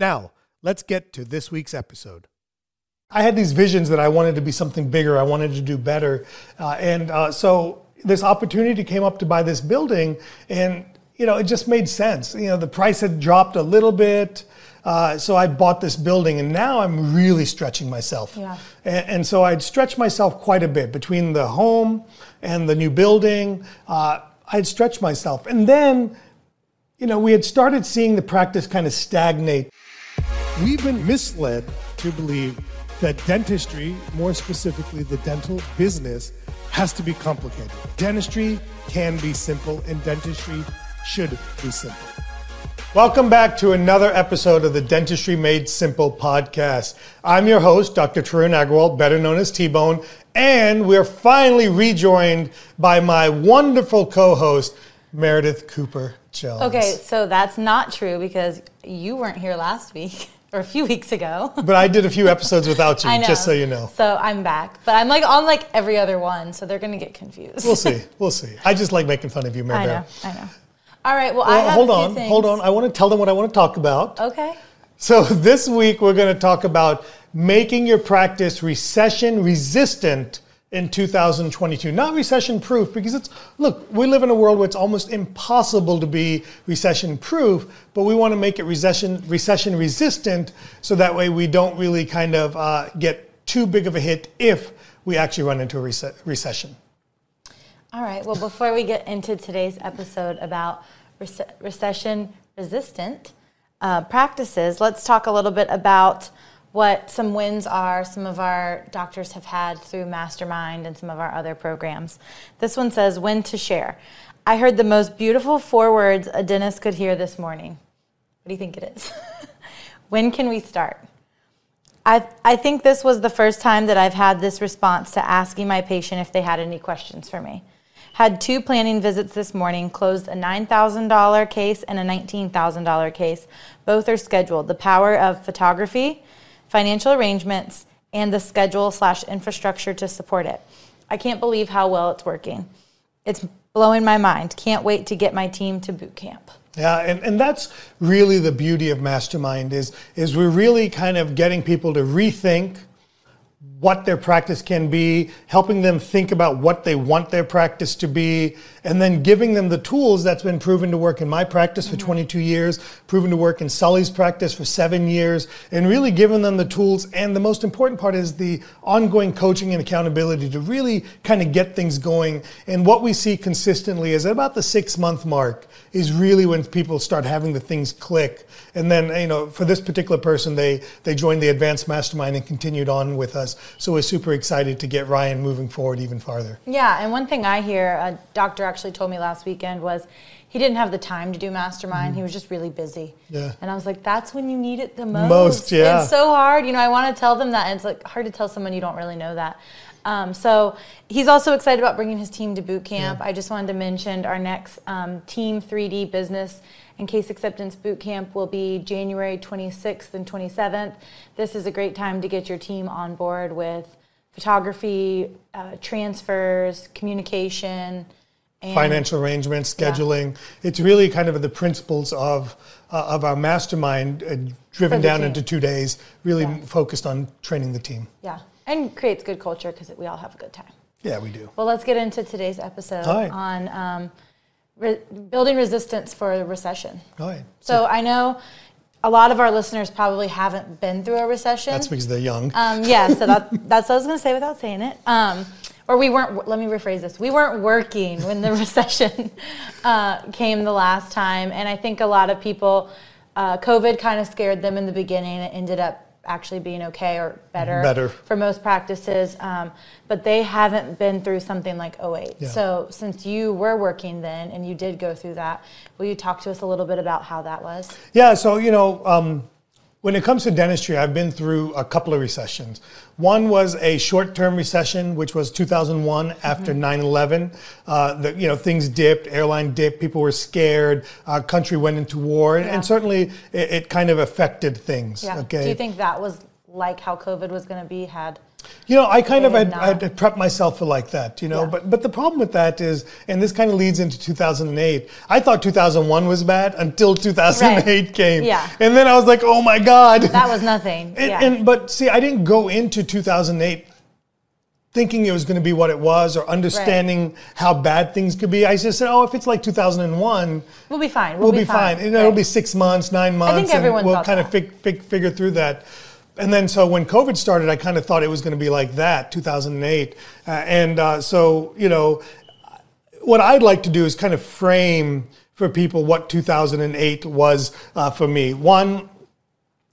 Now, let's get to this week's episode. I had these visions that I wanted to be something bigger, I wanted to do better. Uh, and uh, so this opportunity came up to buy this building, and you know, it just made sense. You know, the price had dropped a little bit. Uh, so I bought this building, and now I'm really stretching myself. Yeah. And, and so I'd stretched myself quite a bit between the home and the new building. Uh, I'd stretched myself, and then, you know, we had started seeing the practice kind of stagnate. We've been misled to believe that dentistry, more specifically the dental business, has to be complicated. Dentistry can be simple, and dentistry should be simple. Welcome back to another episode of the Dentistry Made Simple podcast. I'm your host, Dr. Tarun Agarwal, better known as T Bone, and we're finally rejoined by my wonderful co host, Meredith Cooper Jones. Okay, so that's not true because you weren't here last week or a few weeks ago. But I did a few episodes without you, just so you know. So I'm back, but I'm like on like every other one, so they're gonna get confused. We'll see. We'll see. I just like making fun of you, Mary I Bear. know. I know. All right. Well, I Well, have hold a few on, things. hold on. I want to tell them what I want to talk about. Okay. So this week we're going to talk about making your practice recession resistant in 2022. Not recession proof because it's look, we live in a world where it's almost impossible to be recession proof, but we want to make it recession recession resistant so that way we don't really kind of uh, get too big of a hit if we actually run into a rece- recession. All right. Well, before we get into today's episode about rece- recession resistant uh, practices, let's talk a little bit about what some wins are some of our doctors have had through Mastermind and some of our other programs. This one says, When to share. I heard the most beautiful four words a dentist could hear this morning. What do you think it is? when can we start? I, I think this was the first time that I've had this response to asking my patient if they had any questions for me. Had two planning visits this morning, closed a $9,000 case and a $19,000 case. Both are scheduled. The power of photography, financial arrangements, and the schedule slash infrastructure to support it. I can't believe how well it's working. It's blowing my mind. Can't wait to get my team to boot camp. Yeah, and, and that's really the beauty of Mastermind is is we're really kind of getting people to rethink what their practice can be, helping them think about what they want their practice to be, and then giving them the tools that's been proven to work in my practice for mm-hmm. 22 years, proven to work in Sully's practice for seven years, and really giving them the tools. And the most important part is the ongoing coaching and accountability to really kind of get things going. And what we see consistently is at about the six month mark is really when people start having the things click. And then, you know, for this particular person, they, they joined the advanced mastermind and continued on with us. So we're super excited to get Ryan moving forward even farther. Yeah, and one thing I hear a doctor actually told me last weekend was he didn't have the time to do mastermind. He was just really busy. Yeah. And I was like, that's when you need it the most. Most, yeah. It's so hard. You know, I want to tell them that. And it's like hard to tell someone you don't really know that. Um, so he's also excited about bringing his team to boot camp. I just wanted to mention our next um, Team 3D Business and Case Acceptance Boot Camp will be January 26th and 27th. This is a great time to get your team on board with photography, uh, transfers, communication, and financial arrangements, scheduling. It's really kind of the principles of uh, of our mastermind uh, driven down team. into two days, really Yeah. focused on training the team. Yeah, and creates good culture because we all have a good time. Yeah, we do. Well, let's get into today's episode right. on um, re- building resistance for a recession. Right. So I know a lot of our listeners probably haven't been through a recession. That's because they're young. Um, yeah, so that, that's what I was going to say without saying it. Um, or we weren't, let me rephrase this. We weren't working when the recession uh, came the last time. And I think a lot of people, uh, COVID kind of scared them in the beginning. It ended up actually being okay or better, Better. for most practices. Um, but they haven't been through something like 08. Yeah. So since you were working then and you did go through that, will you talk to us a little bit about how that was? Yeah, so you know, um, when it comes to dentistry, I've been through a couple of recessions. One was a short-term recession, which was 2001 after 9/11. Uh, the, you know, things dipped, airline dipped, people were scared, our country went into war, and, Yeah. and certainly it, it kind of affected things. Yeah. Okay. Do you think that was like how COVID was going to be had? You know, I kind of had, had prepped myself for like that, you know. Yeah. But but the problem with that is, and this kind of leads into 2008. I thought 2001 was bad until 2008 Right. came, Yeah. and then I was like, oh my god. That was nothing. and, yeah. and but see, I didn't go into 2008 thinking it was going to be what it was or understanding how bad things could be. I just said, oh, if it's like 2001, we'll be fine. we'll, be, fine. You know, It'll be six months, nine months, everyone and we'll kind of fig, fig, figure through that. And then, so when COVID started, I kind of thought it was going to be like that, 2008. Uh, and uh, so, you know, what I'd like to do is kind of frame for people what 2008 was uh, for me. One,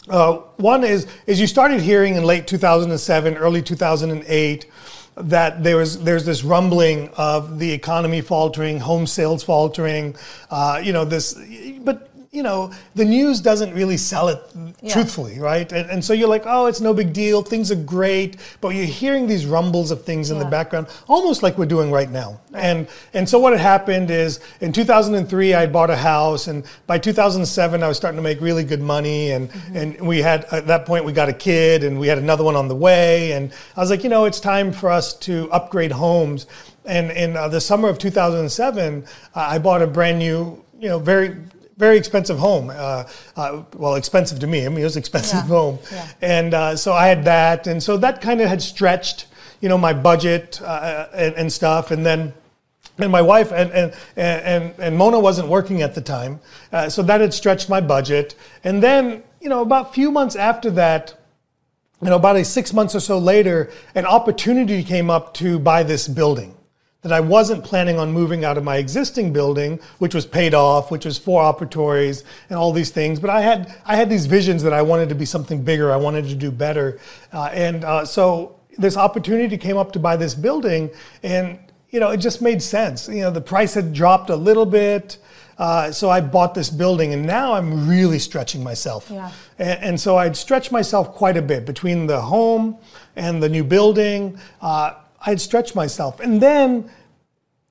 uh, one is is you started hearing in late 2007, early 2008 that there was there's this rumbling of the economy faltering, home sales faltering, uh, you know this, but you know the news doesn't really sell it Yeah. truthfully, right? And, and so you're like, oh, it's no big deal, things are great, but you're hearing these rumbles of things in the background, almost like we're doing right now. And and so what had happened is in 2003 I had bought a house, and by 2007 I was starting to make really good money, and and we had at that point we got a kid, and we had another one on the way, and I was like, you know, it's time for us to upgrade homes. And in uh, the summer of 2007, uh, I bought a brand new, you know, very very expensive home. Uh, uh, well, expensive to me. I mean, it was expensive Yeah. home, Yeah. and uh, so I had that, and so that kind of had stretched, you know, my budget uh, and, and stuff, and then. And my wife and, and, and, and Mona wasn't working at the time, uh, so that had stretched my budget. And then, you know, about a few months after that, you know, about a six months or so later, an opportunity came up to buy this building that I wasn't planning on moving out of my existing building, which was paid off, which was four operatories and all these things. But I had I had these visions that I wanted to be something bigger. I wanted to do better, uh, and uh, so this opportunity came up to buy this building, and you know, it just made sense. You know, the price had dropped a little bit. Uh, so I bought this building, and now I'm really stretching myself. Yeah. And, and so I'd stretched myself quite a bit between the home and the new building. Uh, I'd stretched myself. And then,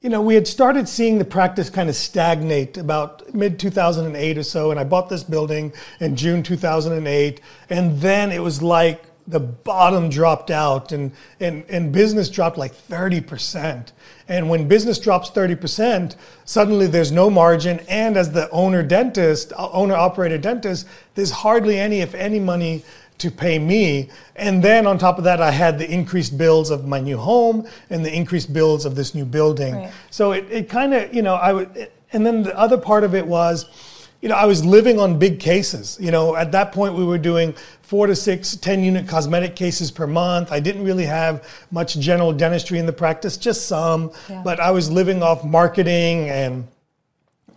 you know, we had started seeing the practice kind of stagnate about mid 2008 or so. And I bought this building in June 2008. And then it was like the bottom dropped out and, and, and business dropped like 30%. And when business drops 30%, suddenly there's no margin. And as the owner dentist, owner operator dentist, there's hardly any, if any, money to pay me. And then on top of that, I had the increased bills of my new home and the increased bills of this new building. Right. So it, it kind of, you know, I would, and then the other part of it was, you know, I was living on big cases. You know, at that point we were doing four to six 10 unit cosmetic cases per month. I didn't really have much general dentistry in the practice, just some, Yeah. but I was living off marketing and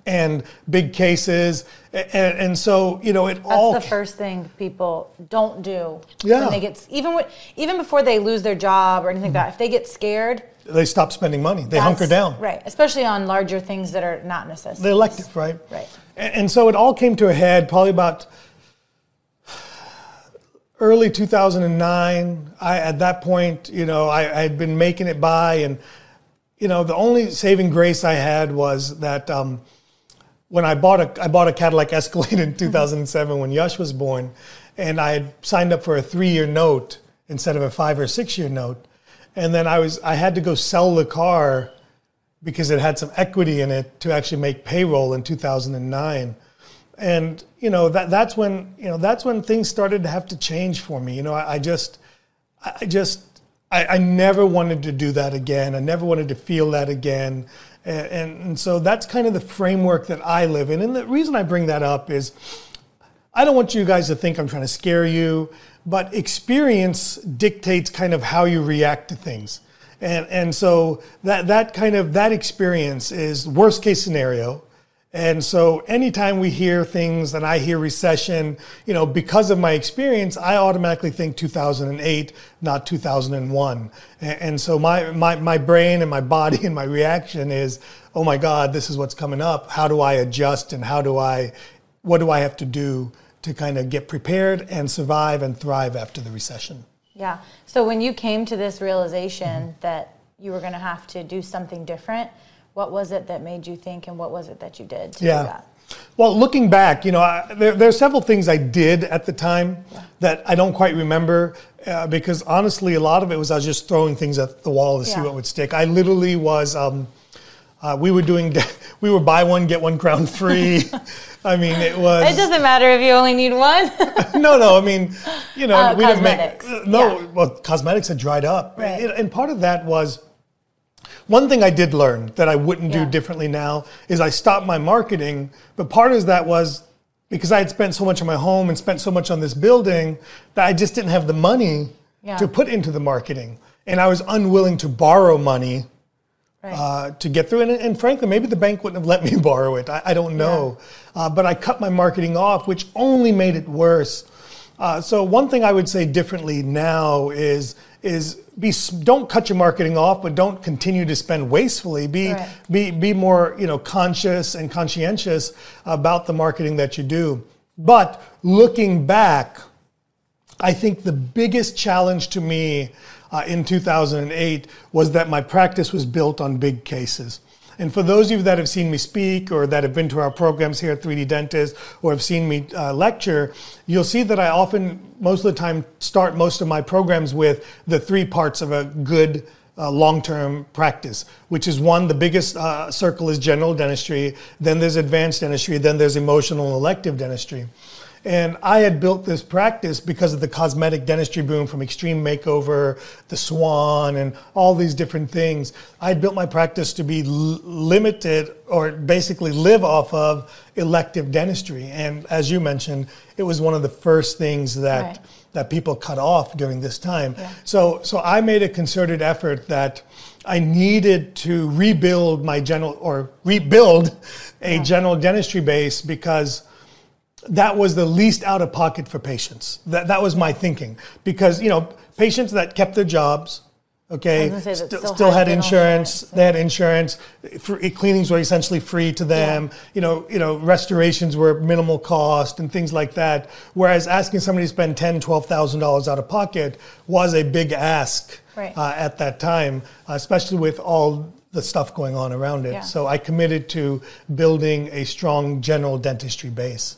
and big cases. And, and so, you know, it That's all the first thing people don't do. Yeah. When they get even when, even before they lose their job or anything like that. If they get scared, they stop spending money. They hunker down. Right. Especially on larger things that are not necessary. The elective, right? Right. And, and so it all came to a head probably about early 2009. I, at that point, you know, I, I had been making it by, and you know, the only saving grace I had was that um, when I bought a I bought a Cadillac Escalade in 2007 when Yush was born, and I had signed up for a three-year note instead of a five or six-year note, and then I was I had to go sell the car because it had some equity in it to actually make payroll in 2009 and you know that that's when you know that's when things started to have to change for me. You know i, I just i just I, I never wanted to do that again. I never wanted to feel that again and, and, so that's kind of the framework that i live in and the reason i bring that up is I don't want you guys to think I'm trying to scare you, but experience dictates kind of how you react to things. And, and so that, that kind of that experience is worst case scenario and so anytime we hear things and I hear recession, you know, because of my experience, I automatically think 2008, not 2001. And so my, my, my brain and my body and my reaction is, oh my God, this is what's coming up. How do I adjust and how do I, what do I have to do to kind of get prepared and survive and thrive after the recession? Yeah. So when you came to this realization mm-hmm. that you were going to have to do something different, what was it that made you think, and what was it that you did to yeah. do that? Well, looking back, you know, I, there, there, are several things I did at the time yeah. that I don't quite remember uh, because honestly, a lot of it was I was just throwing things at the wall to yeah. see what would stick. I literally was. Um, uh, we were doing, we were buy one get one crown free. I mean, it was. It doesn't matter if you only need one. no, no. I mean, you know, uh, we cosmetics. didn't make. No, yeah. well, cosmetics had dried up, right. and part of that was one thing I did learn that I wouldn't yeah. do differently now is I stopped my marketing, but part of that was because I had spent so much on my home and spent so much on this building that I just didn't have the money yeah. to put into the marketing. And I was unwilling to borrow money right. uh, to get through. And, and, frankly, maybe the bank wouldn't have let me borrow it. I, I don't know. Yeah. Uh, but I cut my marketing off, which only made it worse. Uh, so one thing I would say differently now is is be don't cut your marketing off, but don't continue to spend wastefully. Be right. be be more you know conscious and conscientious about the marketing that you do. But looking back, I think the biggest challenge to me uh, in 2008 was that my practice was built on big cases. And for those of you that have seen me speak or that have been to our programs here at 3D Dentist or have seen me uh, lecture, you'll see that I often, most of the time, start most of my programs with the three parts of a good uh, long-term practice, which is one, the biggest uh, circle is general dentistry, then there's advanced dentistry, then there's emotional elective dentistry. And I had built this practice because of the cosmetic dentistry boom from Extreme Makeover, the Swan, and all these different things. I had built my practice to be l- limited or basically live off of elective dentistry. And as you mentioned, it was one of the first things that. Right. That people cut off during this time. Yeah. So, so I made a concerted effort that I needed to rebuild my general or rebuild a yeah. general dentistry base because that was the least out of pocket for patients. That, that was my thinking. Because, you know, patients that kept their jobs, okay, st- still, still, had insurance, they had insurance, cleanings were essentially free to them, yeah. you know, you know, restorations were minimal cost and things like that. Whereas asking somebody to spend ten, twelve thousand dollars out of pocket was a big ask right. uh, at that time, uh, especially with all the stuff going on around it. Yeah. So I committed to building a strong general dentistry base.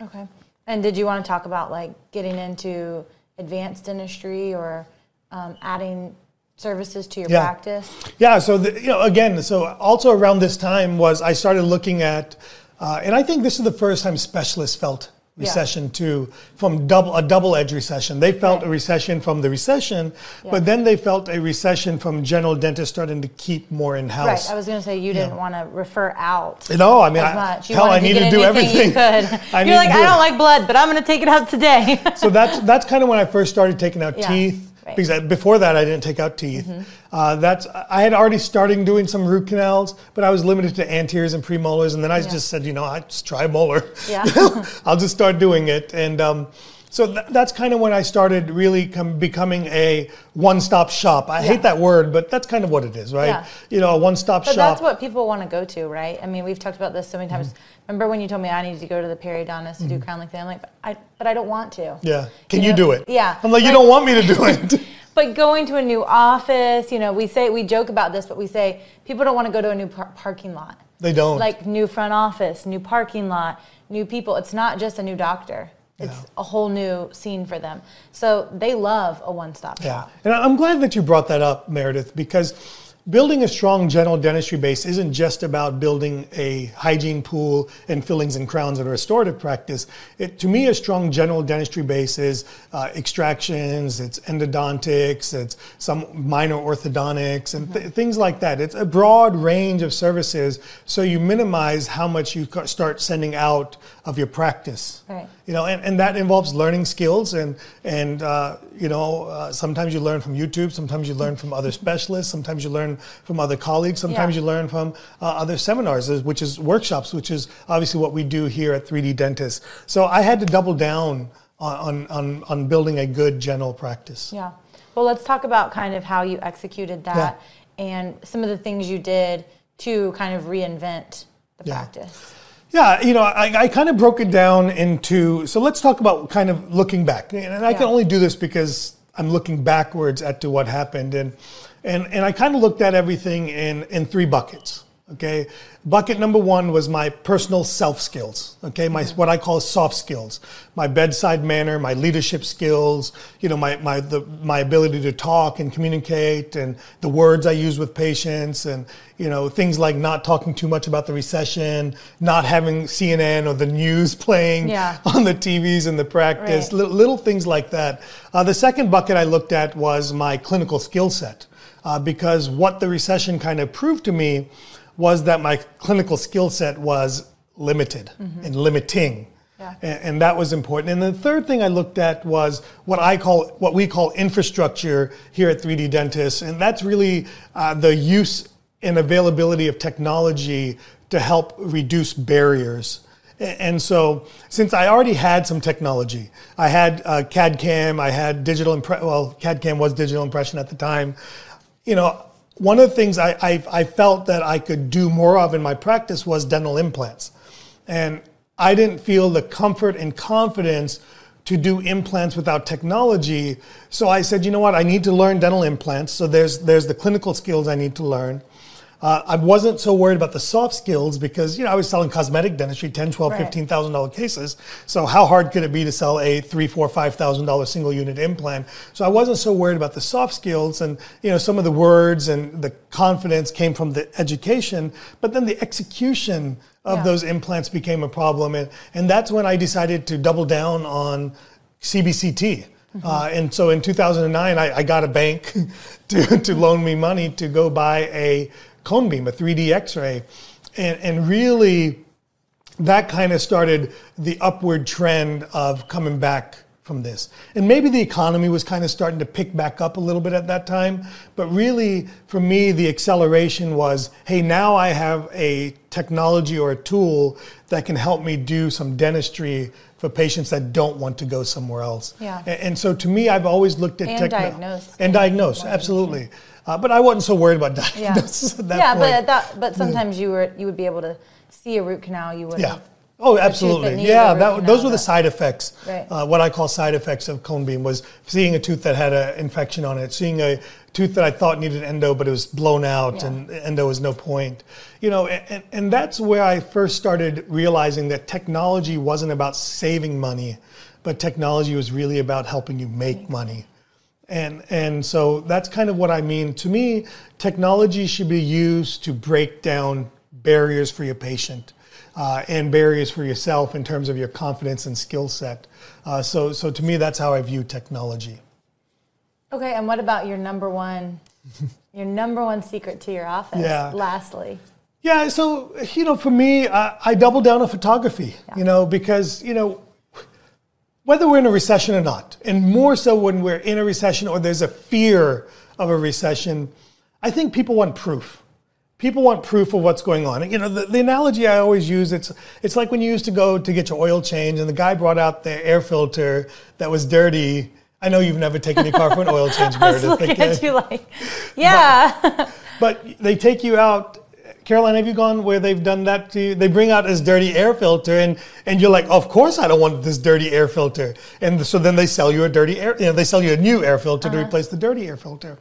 Okay. And did you want to talk about like getting into advanced dentistry or um, adding services to your yeah. practice? Yeah. So the, you know, again, so also around this time was I started looking at, uh, and I think this is the first time specialists felt recession yeah. too from double a double-edged recession they felt right. a recession from the recession yeah. but then they felt a recession from general dentists starting to keep more in house right i was going to say you didn't yeah. want to refer out no i mean I, hell i need to do everything you could. you're like i don't like blood but i'm going to take it out today so that's that's kind of when i first started taking out teeth Right. Because before that, I didn't take out teeth. Mm-hmm. Uh, that's I had already started doing some root canals, but I was limited to anteriors and premolars, and then I yeah. just said, you know, I just try molar. Yeah. I'll just start doing it, and um, so th- that's kind of when I started really com- becoming a one-stop shop. I yeah. hate that word, but that's kind of what it is, right? Yeah. You know, a one-stop but shop. That's what people want to go to, right? I mean, we've talked about this so many times. Mm-hmm. Remember when you told me I needed to go to the periodontist to mm-hmm. do crown length? I'm like, but I, but I don't want to. Yeah. Can you, know? do it? Yeah. I'm like, you don't want me to do it. But going to a new office, you know, we say we joke about this, but we say people don't want to go to a new par- parking lot. They don't. Like new front office, new parking lot, new people. It's not just a new doctor. It's yeah. a whole new scene for them. So they love a one-stop shop. yeah. And I'm glad that you brought that up, Meredith, because building a strong general dentistry base isn't just about building a hygiene pool and fillings and crowns and a restorative practice. It, to me, a strong general dentistry base is uh, extractions, it's endodontics, it's some minor orthodontics, and th- things like that. It's a broad range of services, so you minimize how much you start sending out of your practice. Right. You know, and, and that involves learning skills, and and uh, you know, uh, sometimes you learn from YouTube, sometimes you learn from other specialists, sometimes you learn from other colleagues. Sometimes Yeah. you learn from uh, other seminars, uh, which is workshops, which is obviously what we do here at 3D Dentist. So I had to double down on, on, on building a good general practice. Yeah. Well, let's talk about kind of how you executed that and some of the things you did to kind of reinvent the Yeah. practice. Yeah, you know, I, I kind of broke it down into. So let's talk about kind of looking back, and I can only do this because I'm looking backwards at to what happened, and and and I kind of looked at everything in in three buckets. Okay, bucket number one was my personal self skills. Okay, my what I call soft skills, my bedside manner, my leadership skills. You know, my my the my ability to talk and communicate, and the words I use with patients, and you know things like not talking too much about the recession, not having CNN or the news playing Yeah. on the TVs in the practice, Right. li- little things like that. Uh, the second bucket I looked at was my clinical skill set, uh, because what the recession kind of proved to me was that my clinical skill set was limited and limiting. Yeah. And, and that was important. And the third thing I looked at was what I call, what we call infrastructure here at 3D Dentists, and that's really uh, the use and availability of technology to help reduce barriers. And so, since I already had some technology, I had uh, CAD CAM, I had digital impre- well, CAD CAM was digital impression at the time. You know, one of the things I, I, I felt that I could do more of in my practice was dental implants. And I didn't feel the comfort and confidence to do implants without technology. So I said, you know what, I need to learn dental implants. So there's, there's the clinical skills I need to learn. Uh, I wasn't so worried about the soft skills because you know I was selling cosmetic dentistry, 10, 12, Right. 15 thousand dollar cases. So how hard could it be to sell a three, four, five thousand dollar single unit implant? So I wasn't so worried about the soft skills and you know some of the words and the confidence came from the education, but then the execution of Yeah. those implants became a problem, and and that's when I decided to double down on CBCT. Uh, and so in 2009, I, I got a bank to, to loan me money to go buy a cone beam, a 3D X-ray, and and really that kind of started the upward trend of coming back from this. And maybe the economy was kind of starting to pick back up a little bit at that time. But really, for me, the acceleration was hey, now I have a technology or a tool that can help me do some dentistry for patients that don't want to go somewhere else. Yeah. A- And, so to me, I've always looked at And techno- diagnose. And diagnose, absolutely. Uh, but I wasn't so worried about Yeah. diagnosis at that yeah, point. but at that, but sometimes you were you would be able to see a root canal. You would. Yeah. Oh, absolutely. Yeah, that, those were the side effects. Right. Uh, what I call side effects of cone beam was seeing a tooth that had an infection on it, seeing a tooth that I thought needed endo, but it was blown out, Yeah. and endo was no point. You know, and, and that's where I first started realizing that technology wasn't about saving money, but technology was really about helping you make money. And, and so that's kind of what I mean. To me, technology should be used to break down barriers for your patient uh, and barriers for yourself in terms of your confidence and skill set. Uh, so, so to me, that's how I view technology. Okay, and what about your number one, your number one secret to your office? Yeah. Lastly, Yeah, so you know, for me, I, I double down on photography. You know, because you know, whether we're in a recession or not, and more so when we're in a recession or there's a fear of a recession, I think people want proof. People want proof of what's going on. You know, the, the analogy I always use it's it's like when you used to go to get your oil change, and the guy brought out the air filter that was dirty. I know you've never taken your car for an oil change, I was Meredith. looking at you like, yeah, But they take you out. Caroline, have you gone where they've done that to you? They bring out this dirty air filter, and, and you're like, of course I don't want this dirty air filter. And so then they sell you a dirty air, you know, they sell you a new air filter to uh-huh. replace the dirty air filter.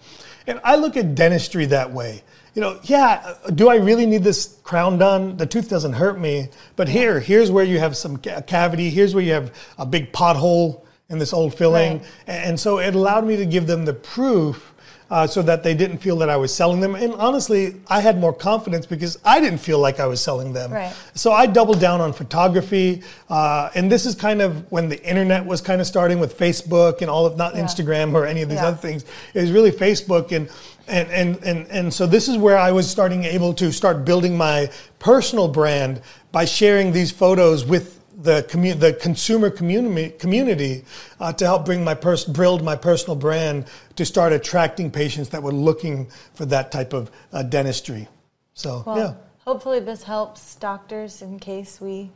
And I look at dentistry that way. You know, yeah, do I really need this crown done? The tooth doesn't hurt me, but here, here's where you have some ca- cavity. Here's where you have a big pothole in this old filling. Right. And so it allowed me to give them the proof uh, so that they didn't feel that I was selling them. And honestly, I had more confidence because I didn't feel like I was selling them. Right. So I doubled down on photography. Uh, and this is kind of when the internet was kind of starting with Facebook and all of, not Yeah. Instagram or any of these Yeah. other things. It was really Facebook. And, and, and, and, and so this is where I was starting able to start building my personal brand by sharing these photos with the commu- the consumer community community uh, to help bring my pers- build my personal brand to start attracting patients that were looking for that type of uh, dentistry. So Well, yeah. hopefully this helps doctors in case we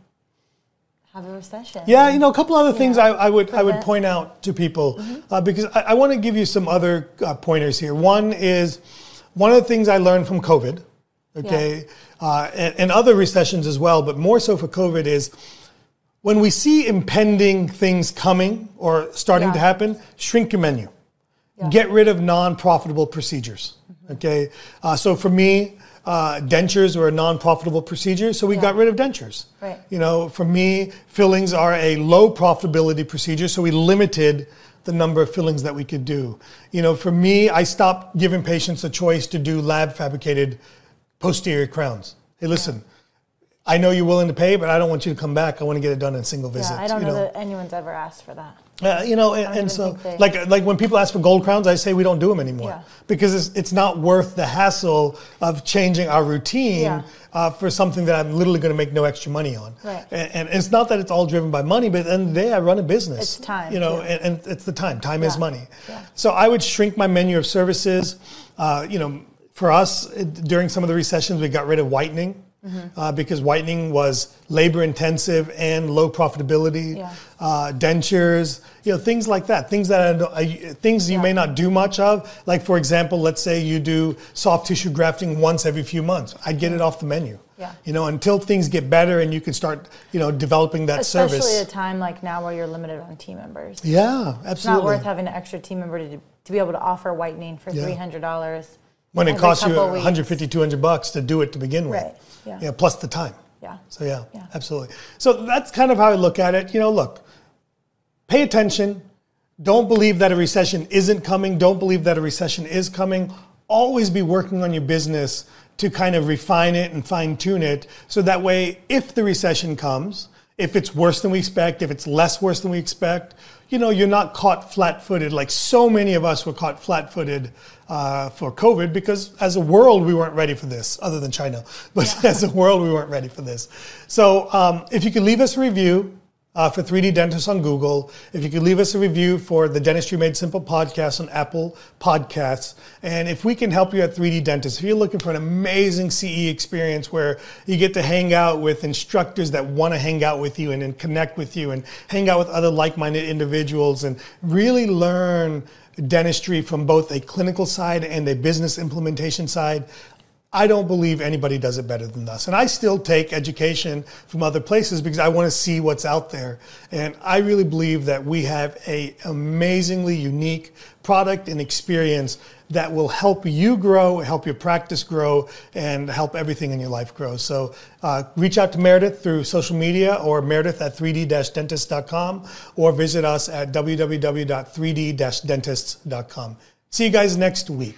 have a recession. Yeah, you know, a couple other things Yeah. I, I would I would point out to people uh, because I, I want to give you some other uh, pointers here. One is one of the things I learned from COVID, okay, uh, and, and other recessions as well, but more so for COVID is when we see impending things coming or starting Yeah. to happen, shrink your menu. Get rid of non-profitable procedures. Okay, uh, so for me, uh, dentures were a non-profitable procedure, so we Yeah. got rid of dentures. Right. You know, for me, fillings are a low profitability procedure, so we limited the number of fillings that we could do. You know, for me, I stopped giving patients a choice to do lab fabricated posterior crowns. Hey, listen, I know you're willing to pay, but I don't want you to come back. I want to get it done in single Yeah. I don't you know, that anyone's ever asked for that. uh, you know, and, and so they- like like when people ask for gold crowns, I say we don't do them anymore Yeah. because it's, it's not worth the hassle of changing our routine Yeah. uh, for something that I'm literally going to make no extra money on. Right. And, and it's not that it's all driven by money, but at the end of the day, I run a business. It's time, You know, and, and it's the time. Time is money. Yeah. So I would shrink my menu of services. Uh, you know, for us it- during some of the recessions, we got rid of whitening. Mm-hmm. Uh, because whitening was labor intensive and low profitability, Yeah. uh, dentures, you know, things like that. Things that I, I, things you Yeah. may not do much of. Like for example, let's say you do soft tissue grafting once every few months. I'd get it off the menu. Yeah. You know, until things get better and you can start, you know, developing that service. Especially service. at a time like now where you're limited on team members. yeah, absolutely. It's not worth having an extra team member to, to be able to offer whitening for Yeah. $300. When it costs you couple weeks. 150 200 bucks to do it to begin with Right, yeah. plus the time Yeah. so yeah, Yeah. absolutely so that's kind of how i look at it you know look pay attention don't believe that a recession isn't coming don't believe that a recession is coming always be working on your business to kind of refine it and fine tune it so that way if the recession comes if it's worse than we expect if it's less worse than we expect you know you're not caught flat-footed like so many of us were caught flat-footed uh, for covid because as a world we weren't ready for this other than china. But as a world we weren't ready for this. So um, if you could leave us a review uh, for 3D Dentists on Google. If you could leave us a review for the Dentistry Made Simple podcast on Apple Podcasts. And if we can help you at 3D Dentists, if you're looking for an amazing CE experience where you get to hang out with instructors that want to hang out with you and, and connect with you and hang out with other like minded individuals and really learn dentistry from both a clinical side and a business implementation side. I don't believe anybody does it better than us. And I still take education from other places because I want to see what's out there. And I really believe that we have a amazingly unique product and experience that will help you grow, help your practice grow, and help everything in your life grow. So uh, reach out to Meredith through social media or Meredith at 3d-dentist.com or visit us at www.3d-dentists.com. See you guys next week.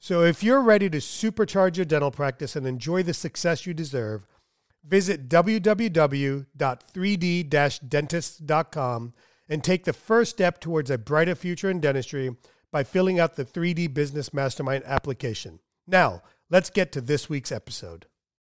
So if you're ready to supercharge your dental practice and enjoy the success you deserve, Visit www.3d-dentist.com and take the first step towards a brighter future in dentistry by filling out the 3D Business Mastermind application. Now, let's get to this week's episode.